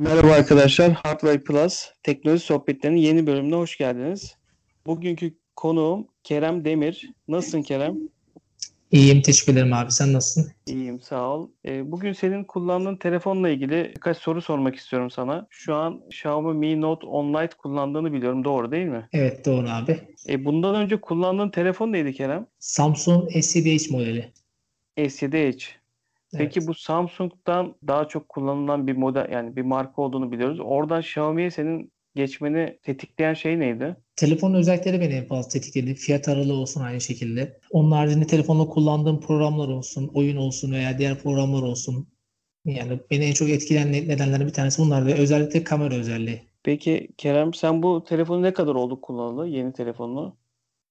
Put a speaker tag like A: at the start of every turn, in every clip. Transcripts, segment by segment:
A: Merhaba arkadaşlar, Hardware Plus teknoloji sohbetlerinin yeni bölümüne hoş geldiniz. Bugünkü konuğum Kerem Demir. Nasılsın Kerem?
B: İyiyim, teşekkür ederim abi. Sen nasılsın?
A: İyiyim, sağ ol. Ee, bugün senin kullandığın telefonla ilgili birkaç soru sormak istiyorum sana. Şu an Xiaomi Mi Note 10 Lite kullandığını biliyorum, doğru değil mi?
B: Evet, doğru abi.
A: E, bundan önce kullandığın telefon neydi Kerem?
B: Samsung S7H modeli.
A: S7H. Peki
B: Evet.
A: bu Samsung'dan daha çok kullanılan bir model yani bir marka olduğunu biliyoruz. Oradan Xiaomi'ye senin geçmeni tetikleyen şey neydi?
B: Telefonun özellikleri beni en fazla tetikledi. Fiyat aralığı olsun aynı şekilde. Onun haricinde telefonda kullandığım programlar olsun, oyun olsun veya diğer programlar olsun. Yani beni en çok etkileyen ne- nedenlerden bir tanesi bunlar ve özellikle kamera özelliği.
A: Peki Kerem sen bu telefonu ne kadar oldu kullanalı? Yeni telefonunu.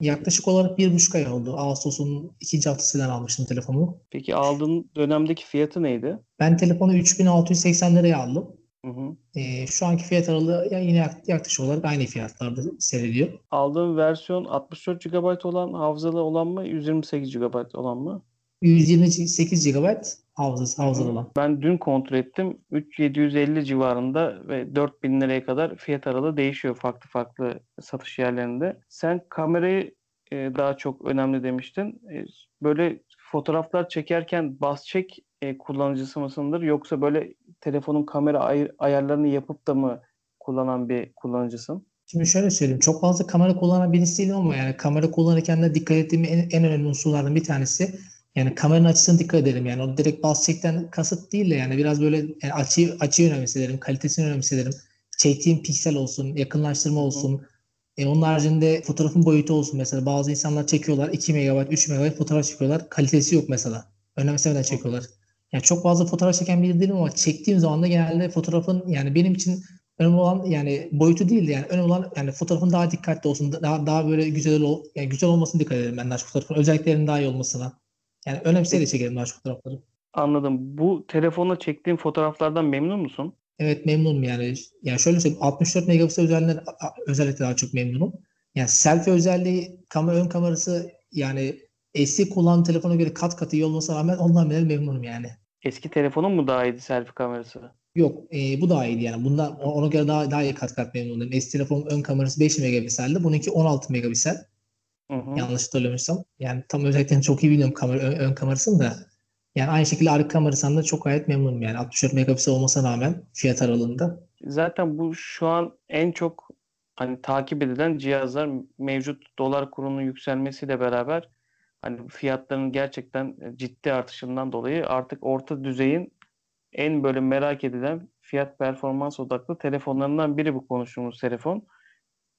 B: Yaklaşık olarak bir buçuk ay oldu. Ağustos'un ikinci haftasından almıştım telefonu.
A: Peki aldığın dönemdeki fiyatı neydi?
B: Ben telefonu 3680 liraya aldım.
A: Hı hı.
B: Ee, şu anki fiyat aralığı ya yine yak- yaklaşık olarak aynı fiyatlarda seyrediyor.
A: Aldığın versiyon 64 GB olan hafızalı olan mı? 128 GB olan mı?
B: 128 GB hafızası, hafızalı olan.
A: Ben dün kontrol ettim. 3750 civarında ve 4000 liraya kadar fiyat aralığı değişiyor farklı farklı satış yerlerinde. Sen kamerayı e, daha çok önemli demiştin. E, böyle fotoğraflar çekerken bas çek e, kullanıcısı mısındır yoksa böyle telefonun kamera ay- ayarlarını yapıp da mı kullanan bir kullanıcısın?
B: Şimdi şöyle söyleyeyim. Çok fazla kamera kullanan birisi değilim ama yani kamera kullanırken de dikkat ettiğim en, en önemli unsurlardan bir tanesi yani kameranın açısına dikkat ederim. Yani o direkt bas çekten kasıt değil de yani biraz böyle yani açıyı, açıyı önemserim, kalitesini önemserim. Çektiğim piksel olsun, yakınlaştırma olsun. E, onun haricinde fotoğrafın boyutu olsun mesela. Bazı insanlar çekiyorlar 2 MB, 3 MB fotoğraf çekiyorlar. Kalitesi yok mesela. Önemsemeden çekiyorlar. Yani çok fazla fotoğraf çeken biri değilim ama çektiğim zaman da genelde fotoğrafın yani benim için önemli olan yani boyutu değil de yani önemli olan yani fotoğrafın daha dikkatli olsun, daha daha böyle güzel ol, yani güzel olmasına dikkat ederim ben daha fotoğrafın özelliklerinin daha iyi olmasına. Yani önemseye de çekerim daha çok fotoğrafları.
A: Anladım. Bu telefonla çektiğin fotoğraflardan memnun musun?
B: Evet memnunum yani. Yani şöyle söyleyeyim 64 megapiksel özelliğinden özellikle daha çok memnunum. Yani selfie özelliği, kamera ön kamerası yani eski kullandığım telefona göre kat kat iyi olmasına rağmen ondan bile memnunum yani.
A: Eski telefonun mu daha iyiydi selfie kamerası?
B: Yok e, bu daha iyiydi yani. Bundan ona göre daha daha iyi kat kat memnunum. Eski telefonun ön kamerası 5 megapikseldi. Bununki 16 megapiksel.
A: Hı hı.
B: Yanlış hatırlamıyorsam. Yani tam özelliklerini çok iyi bilmiyorum kamera, ön, ön kamerasını da. Yani aynı şekilde arka kamerasından da çok gayet memnunum yani. 64 megapiksel olmasına rağmen fiyat aralığında.
A: Zaten bu şu an en çok hani takip edilen cihazlar mevcut dolar kurunun yükselmesiyle beraber hani fiyatların gerçekten ciddi artışından dolayı artık orta düzeyin en böyle merak edilen fiyat performans odaklı telefonlarından biri bu konuştuğumuz telefon.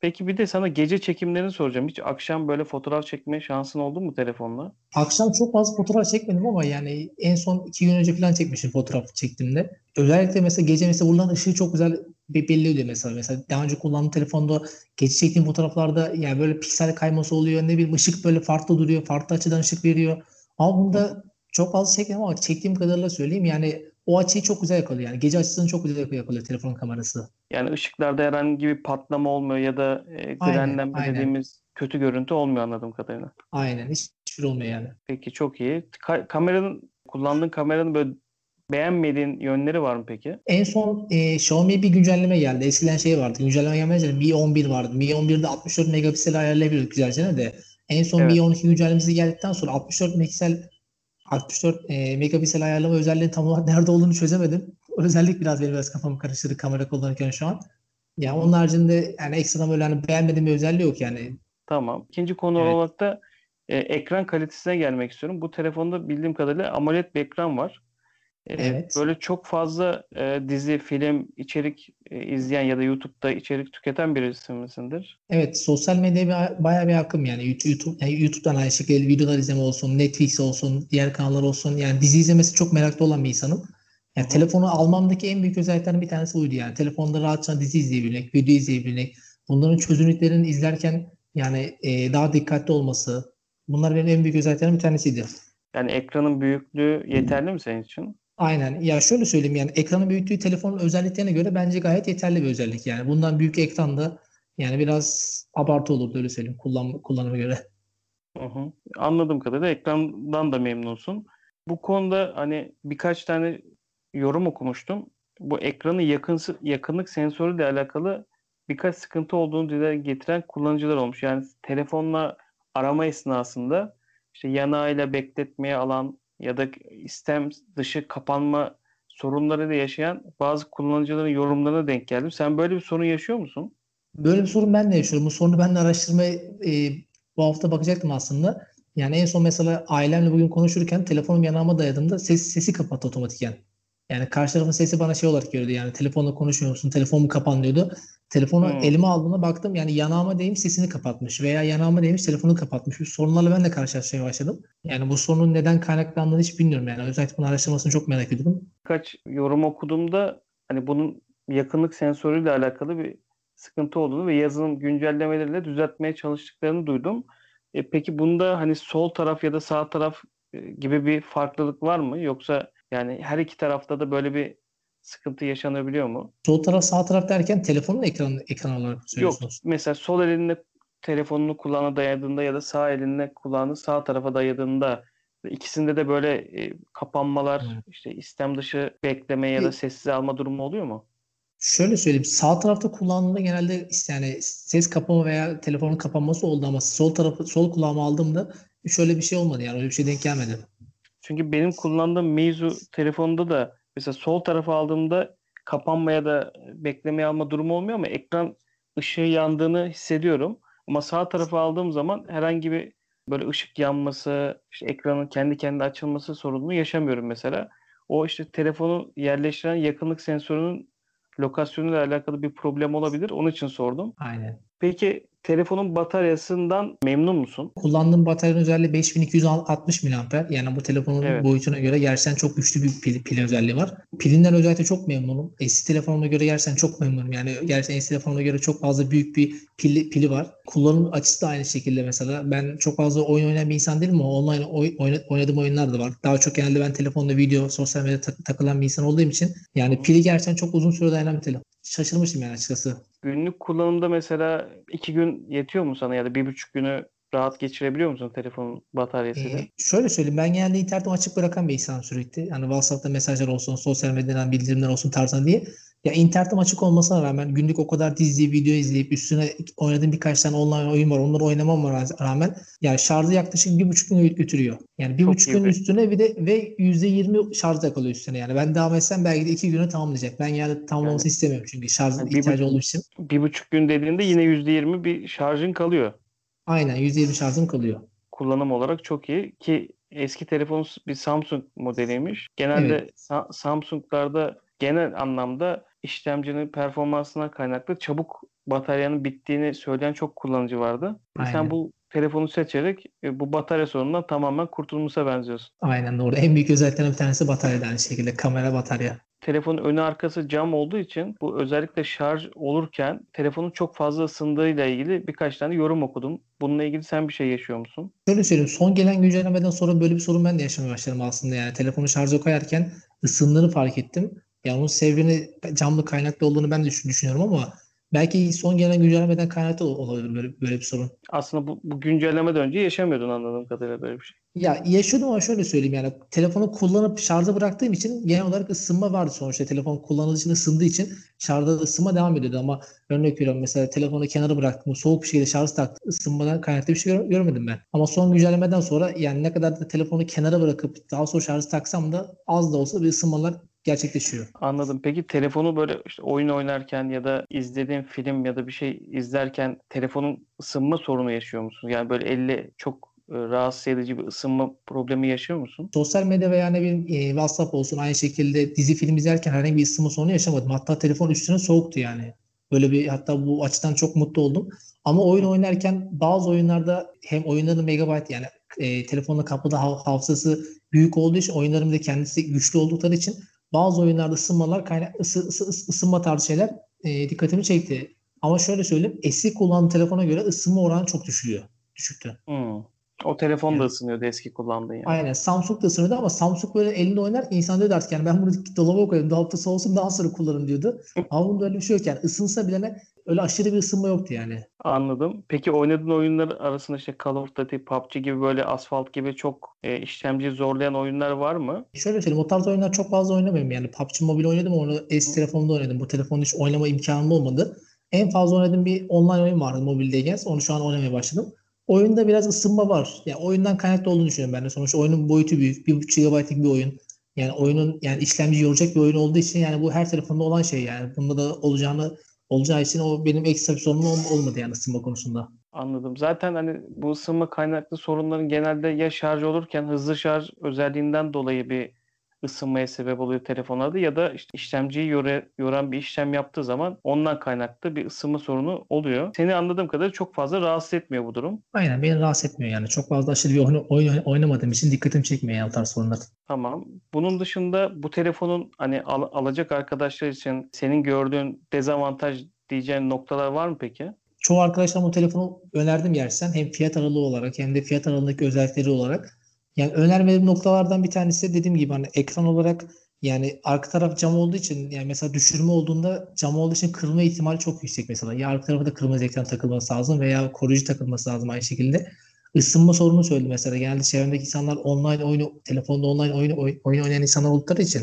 A: Peki bir de sana gece çekimlerini soracağım. Hiç akşam böyle fotoğraf çekme şansın oldu mu telefonla?
B: Akşam çok fazla fotoğraf çekmedim ama yani en son iki gün önce falan çekmişim fotoğraf çektiğimde. Özellikle mesela gece mesela buradan ışığı çok güzel be- belli oluyor mesela. Mesela daha önce kullandığım telefonda gece çektiğim fotoğraflarda yani böyle piksel kayması oluyor. Ne bileyim ışık böyle farklı duruyor. Farklı açıdan ışık veriyor. Ama bunda çok fazla çekmedim ama çektiğim kadarıyla söyleyeyim. Yani o açıyı çok güzel yakalıyor. Yani gece açısını çok güzel yakalıyor telefonun kamerası.
A: Yani ışıklarda herhangi bir patlama olmuyor ya da e, grenlenme
B: aynen.
A: dediğimiz kötü görüntü olmuyor anladığım kadarıyla.
B: Aynen. Hiçbir olmuyor yani.
A: Peki çok iyi. Ka- kameranın kullandığın kameranın böyle beğenmediğin yönleri var mı peki?
B: En son e, Xiaomi'ye bir güncelleme geldi. Eskiden şey vardı. Güncelleme gelmeden Mi 11 vardı. Mi 11'de 64 megapiksel ayarlayabiliyorduk güzelce de. En son
A: Evet.
B: Mi 12 güncellemesi geldikten sonra 64 megapiksel 64 e, megapiksel ayarlama özelliğinin tam olarak nerede olduğunu çözemedim. O özellik biraz benim biraz kafamı karıştırdı kamera kullanırken şu an. Ya onun haricinde yani ekstradan böyle hani beğenmediğim bir özelliği yok yani.
A: Tamam. İkinci konu
B: Evet.
A: olarak da e, ekran kalitesine gelmek istiyorum. Bu telefonda bildiğim kadarıyla AMOLED bir ekran var. E,
B: Evet.
A: Böyle çok fazla e, dizi, film, içerik e, izleyen ya da YouTube'da içerik tüketen birisi misindir?
B: Evet, sosyal medyaya bayağı bir akım yani YouTube, yani YouTube'dan aynı şekilde videolar izleme olsun, Netflix olsun, diğer kanallar olsun. Yani dizi izlemesi çok meraklı olan bir insanım. Yani
A: Hı
B: telefonu almamdaki en büyük özelliklerden bir tanesi buydu yani. Telefonda rahatça dizi izleyebilmek, video izleyebilmek, bunların çözünürlüklerini izlerken yani e, daha dikkatli olması. Bunlar benim en büyük özelliklerimden bir tanesiydi.
A: Yani ekranın büyüklüğü yeterli mi senin için?
B: Aynen. Ya şöyle söyleyeyim yani ekranın büyüklüğü telefonun özelliklerine göre bence gayet yeterli bir özellik. Yani bundan büyük ekranda yani biraz abartı olurdu öyle söyleyeyim kullan, kullanıma göre.
A: Hı hı. Anladığım kadarıyla ekrandan da memnunsun. Bu konuda hani birkaç tane yorum okumuştum. bu ekranın yakınsı, yakınlık sensörüyle alakalı birkaç sıkıntı olduğunu dile getiren kullanıcılar olmuş. Yani telefonla arama esnasında işte yanağıyla bekletmeye alan ya da istem dışı kapanma sorunlarıyla yaşayan bazı kullanıcıların yorumlarına denk geldim. Sen böyle bir sorun yaşıyor musun?
B: Böyle bir sorun ben de yaşıyorum. Bu sorunu ben de araştırmaya e, bu hafta bakacaktım aslında. Yani en son mesela ailemle bugün konuşurken telefonum yanağıma dayadığımda ses, sesi kapattı otomatiken. Yani karşı tarafın sesi bana şey olarak geliyordu. Yani telefonla konuşmuyor musun? Telefon mu kapan diyordu. Telefonu hmm. elime aldığımda baktım yani yanağıma değmiş sesini kapatmış veya yanağıma değmiş telefonu kapatmış. Bu sorunlarla ben de karşılaşmaya başladım. Yani bu sorunun neden kaynaklandığını hiç bilmiyorum yani. Özellikle bunun araştırmasını çok merak ediyorum.
A: Kaç yorum okuduğumda hani bunun yakınlık sensörüyle alakalı bir sıkıntı olduğunu ve yazılım güncellemeleriyle düzeltmeye çalıştıklarını duydum. E, peki bunda hani sol taraf ya da sağ taraf e, gibi bir farklılık var mı? Yoksa yani her iki tarafta da böyle bir sıkıntı yaşanabiliyor mu?
B: Sol taraf sağ taraf derken telefonun ekranı ekran olarak söylüyorsunuz.
A: Yok mesela sol elinle telefonunu kulağına dayadığında ya da sağ elinle kulağını sağ tarafa dayadığında ikisinde de böyle e, kapanmalar, hmm. işte istem dışı bekleme ya da sessiz alma durumu oluyor mu?
B: Şöyle söyleyeyim. Sağ tarafta kullandığımda genelde yani ses kapama veya telefonun kapanması oldu ama sol tarafı sol kulağıma aldığımda şöyle bir şey olmadı yani öyle bir şey denk gelmedi.
A: Çünkü benim kullandığım Meizu telefonunda da mesela sol tarafa aldığımda kapanma ya da beklemeye alma durumu olmuyor ama ekran ışığı yandığını hissediyorum. Ama sağ tarafa aldığım zaman herhangi bir böyle ışık yanması, işte ekranın kendi kendine açılması sorununu yaşamıyorum mesela. O işte telefonu yerleştiren yakınlık sensörünün lokasyonuyla alakalı bir problem olabilir. Onun için sordum.
B: Aynen.
A: Peki telefonun bataryasından memnun musun?
B: Kullandığım bataryanın özelliği 5260 mAh. Yani bu telefonun evet. boyutuna göre gerçekten çok güçlü bir pil, pil özelliği var. Pilinden özellikle çok memnunum. Eski telefonuma göre gerçekten çok memnunum. Yani gerçekten eski telefonuma göre çok fazla büyük bir pili, pili var. Kullanım açısı da aynı şekilde mesela. Ben çok fazla oyun oynayan bir insan değilim ama online oy, oynadığım oyunlar da var. Daha çok genelde ben telefonda video, sosyal medyada tak, takılan bir insan olduğum için yani pili gerçekten çok uzun süre dayanan bir telefon. Şaşırmışım yani açıkçası.
A: Günlük kullanımda mesela iki gün yetiyor mu sana ya da bir buçuk günü rahat geçirebiliyor musun telefon bataryasıyla? Ee,
B: şöyle söyleyeyim ben genelde internetimi açık bırakan bir insan sürekli. Yani WhatsApp'ta mesajlar olsun, sosyal medyadan bildirimler olsun tarzında diye. Ya internetim açık olmasına rağmen günlük o kadar dizi, video izleyip üstüne oynadığım birkaç tane online oyun var. Onları oynamama rağmen yani şarjı yaklaşık bir buçuk gün götürüyor. Yani bir Çok buçuk gün üstüne bir de ve yüzde yirmi şarj yakalıyor üstüne yani. Ben devam etsem belki de iki günü tamamlayacak. Ben yani tamamlamasını yani, istemiyorum çünkü şarj yani ihtiyacı olduğu için.
A: Bir buçuk gün dediğinde yine yüzde yirmi bir şarjın kalıyor.
B: Aynen yüzde yirmi şarjım kalıyor.
A: Kullanım olarak çok iyi ki eski telefon bir Samsung modeliymiş. Genelde evet. Sa- Samsung'larda genel anlamda işlemcinin performansına kaynaklı çabuk bataryanın bittiğini söyleyen çok kullanıcı vardı. Aynen. Sen bu telefonu seçerek e, bu batarya sorunundan tamamen kurtulmuşa benziyorsun.
B: Aynen doğru. En büyük özelliklerinden bir tanesi batarya aynı şekilde. Kamera batarya.
A: Telefonun önü arkası cam olduğu için bu özellikle şarj olurken telefonun çok fazla ısındığıyla ilgili birkaç tane yorum okudum. Bununla ilgili sen bir şey yaşıyor musun?
B: Şöyle söyleyeyim. Son gelen güncellemeden sonra böyle bir sorun ben de yaşamaya başladım aslında. Yani telefonu şarja koyarken ısındığını fark ettim. Yani onun sevreni camlı kaynaklı olduğunu ben de düşünüyorum ama belki son gelen güncellemeden kaynaklı olabilir böyle, böyle bir sorun.
A: Aslında bu, bu güncellemeden önce yaşamıyordun anladığım kadarıyla böyle bir şey.
B: Ya yaşıyordum ama şöyle söyleyeyim yani telefonu kullanıp şarja bıraktığım için genel olarak ısınma vardı sonuçta. Telefon kullanıldığı için ısındığı için şarjda ısınma devam ediyordu ama örnek veriyorum mesela telefonu kenara bıraktım soğuk bir şekilde şarj taktım ısınmadan kaynaklı bir şey gör- görmedim ben. Ama son güncellemeden sonra yani ne kadar da telefonu kenara bırakıp daha sonra şarj taksam da az da olsa bir ısınmalar gerçekleşiyor.
A: Anladım. Peki telefonu böyle işte oyun oynarken ya da izlediğin film ya da bir şey izlerken telefonun ısınma sorunu yaşıyor musun? Yani böyle elle çok e, rahatsız edici bir ısınma problemi yaşıyor musun?
B: Sosyal medya veya ne bileyim e, WhatsApp olsun aynı şekilde dizi film izlerken herhangi bir ısınma sorunu yaşamadım. Hatta telefon üstüne soğuktu yani. Böyle bir hatta bu açıdan çok mutlu oldum. Ama oyun oynarken bazı oyunlarda hem oyunların megabayt yani e, telefonla kapıda hafızası büyük olduğu için oyunların da kendisi güçlü oldukları için bazı oyunlarda ısınmalar kaynak ısı, ısı, ısınma tarzı şeyler e, dikkatimi çekti. Ama şöyle söyleyeyim eski kullandığım telefona göre ısınma oranı çok düşüyor. Düşüktü.
A: Hmm. O telefon da ısınıyordu eski kullandığın yani.
B: Aynen. Samsung da ısınıyordu ama Samsung böyle elinde oynar insan diyordu artık yani ben bunu dolaba koyayım dolapta soğusun daha sonra kullanırım diyordu. ama bunda öyle bir şey yok yani ısınsa bile ne öyle aşırı bir ısınma yoktu yani.
A: Anladım. Peki oynadığın oyunlar arasında işte Call of Duty, PUBG gibi böyle Asphalt gibi çok e, işlemci zorlayan oyunlar var mı?
B: Şöyle söyleyeyim o tarz oyunlar çok fazla oynamıyorum yani PUBG Mobile oynadım onu eski telefonda oynadım. Bu telefonda hiç oynama imkanım olmadı. En fazla oynadığım bir online oyun vardı mobildeyken. Onu şu an oynamaya başladım. Oyunda biraz ısınma var. Yani oyundan kaynaklı olduğunu düşünüyorum ben de. Sonuçta oyunun boyutu büyük. 1.5 GB'lik bir oyun. Yani oyunun yani işlemci yoracak bir oyun olduğu için yani bu her telefonda olan şey yani. Bunda da olacağını olacağı için o benim ekstra bir sorunum ol- olmadı yani ısınma konusunda.
A: Anladım. Zaten hani bu ısınma kaynaklı sorunların genelde ya şarj olurken hızlı şarj özelliğinden dolayı bir ısınmaya sebep oluyor telefonlarda ya da işte işlemciyi yore, yoran bir işlem yaptığı zaman ondan kaynaklı bir ısınma sorunu oluyor. Seni anladığım kadarıyla çok fazla rahatsız etmiyor bu durum.
B: Aynen beni rahatsız etmiyor yani. Çok fazla aşırı bir oyun, oyun oynamadığım için dikkatimi çekmiyor yani o tarz sorunlar.
A: Tamam. Bunun dışında bu telefonun hani al- alacak arkadaşlar için senin gördüğün dezavantaj diyeceğin noktalar var mı peki?
B: Çoğu arkadaşlarım o telefonu önerdim yersen hem fiyat aralığı olarak hem de fiyat aralığındaki özellikleri olarak. Yani önermediğim noktalardan bir tanesi de dediğim gibi hani ekran olarak yani arka taraf cam olduğu için yani mesela düşürme olduğunda cam olduğu için kırılma ihtimali çok yüksek mesela. Ya arka tarafa da kırmızı ekran takılması lazım veya koruyucu takılması lazım aynı şekilde. Isınma sorunu söyledi mesela. Genelde çevremdeki insanlar online oyunu, telefonda online oyun, oyun oynayan insanlar oldukları için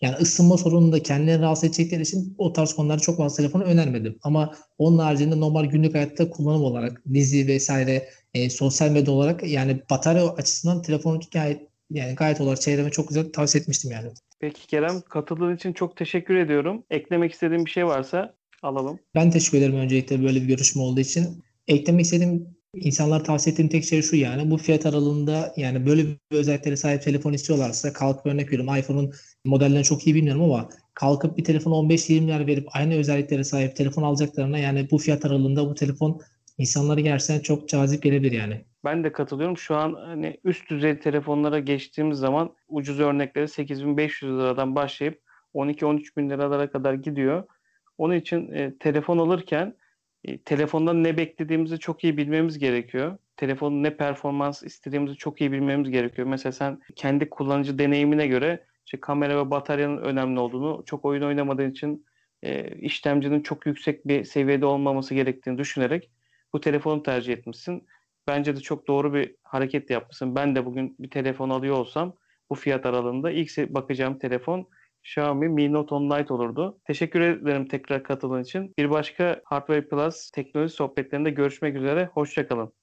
B: yani ısınma sorununu da kendilerini rahatsız edecekleri için o tarz konularda çok fazla telefonu önermedim. Ama onun haricinde normal günlük hayatta kullanım olarak dizi vesaire e, sosyal medya olarak yani batarya açısından telefonu gayet yani gayet olarak çevreme çok güzel tavsiye etmiştim yani.
A: Peki Kerem katıldığın için çok teşekkür ediyorum. Eklemek istediğin bir şey varsa alalım.
B: Ben teşekkür ederim öncelikle böyle bir görüşme olduğu için. Eklemek istediğim insanlar tavsiye ettiğim tek şey şu yani bu fiyat aralığında yani böyle bir özelliklere sahip telefon istiyorlarsa kalkıp örnek veriyorum iPhone'un modellerini çok iyi bilmiyorum ama kalkıp bir telefon 15-20 milyar verip aynı özelliklere sahip telefon alacaklarına yani bu fiyat aralığında bu telefon insanlara gerçekten çok cazip gelebilir yani.
A: Ben de katılıyorum. Şu an hani üst düzey telefonlara geçtiğimiz zaman ucuz örnekleri 8500 liradan başlayıp 12-13 bin liralara kadar gidiyor. Onun için e, telefon alırken e, telefondan ne beklediğimizi çok iyi bilmemiz gerekiyor. Telefonun ne performans istediğimizi çok iyi bilmemiz gerekiyor. Mesela sen kendi kullanıcı deneyimine göre işte kamera ve bataryanın önemli olduğunu, çok oyun oynamadığın için e, işlemcinin çok yüksek bir seviyede olmaması gerektiğini düşünerek bu telefonu tercih etmişsin. Bence de çok doğru bir hareket yapmışsın. Ben de bugün bir telefon alıyor olsam bu fiyat aralığında ilk bakacağım telefon Xiaomi Mi Note 10 Lite olurdu. Teşekkür ederim tekrar katıldığın için. Bir başka Hardware Plus teknoloji sohbetlerinde görüşmek üzere. Hoşçakalın.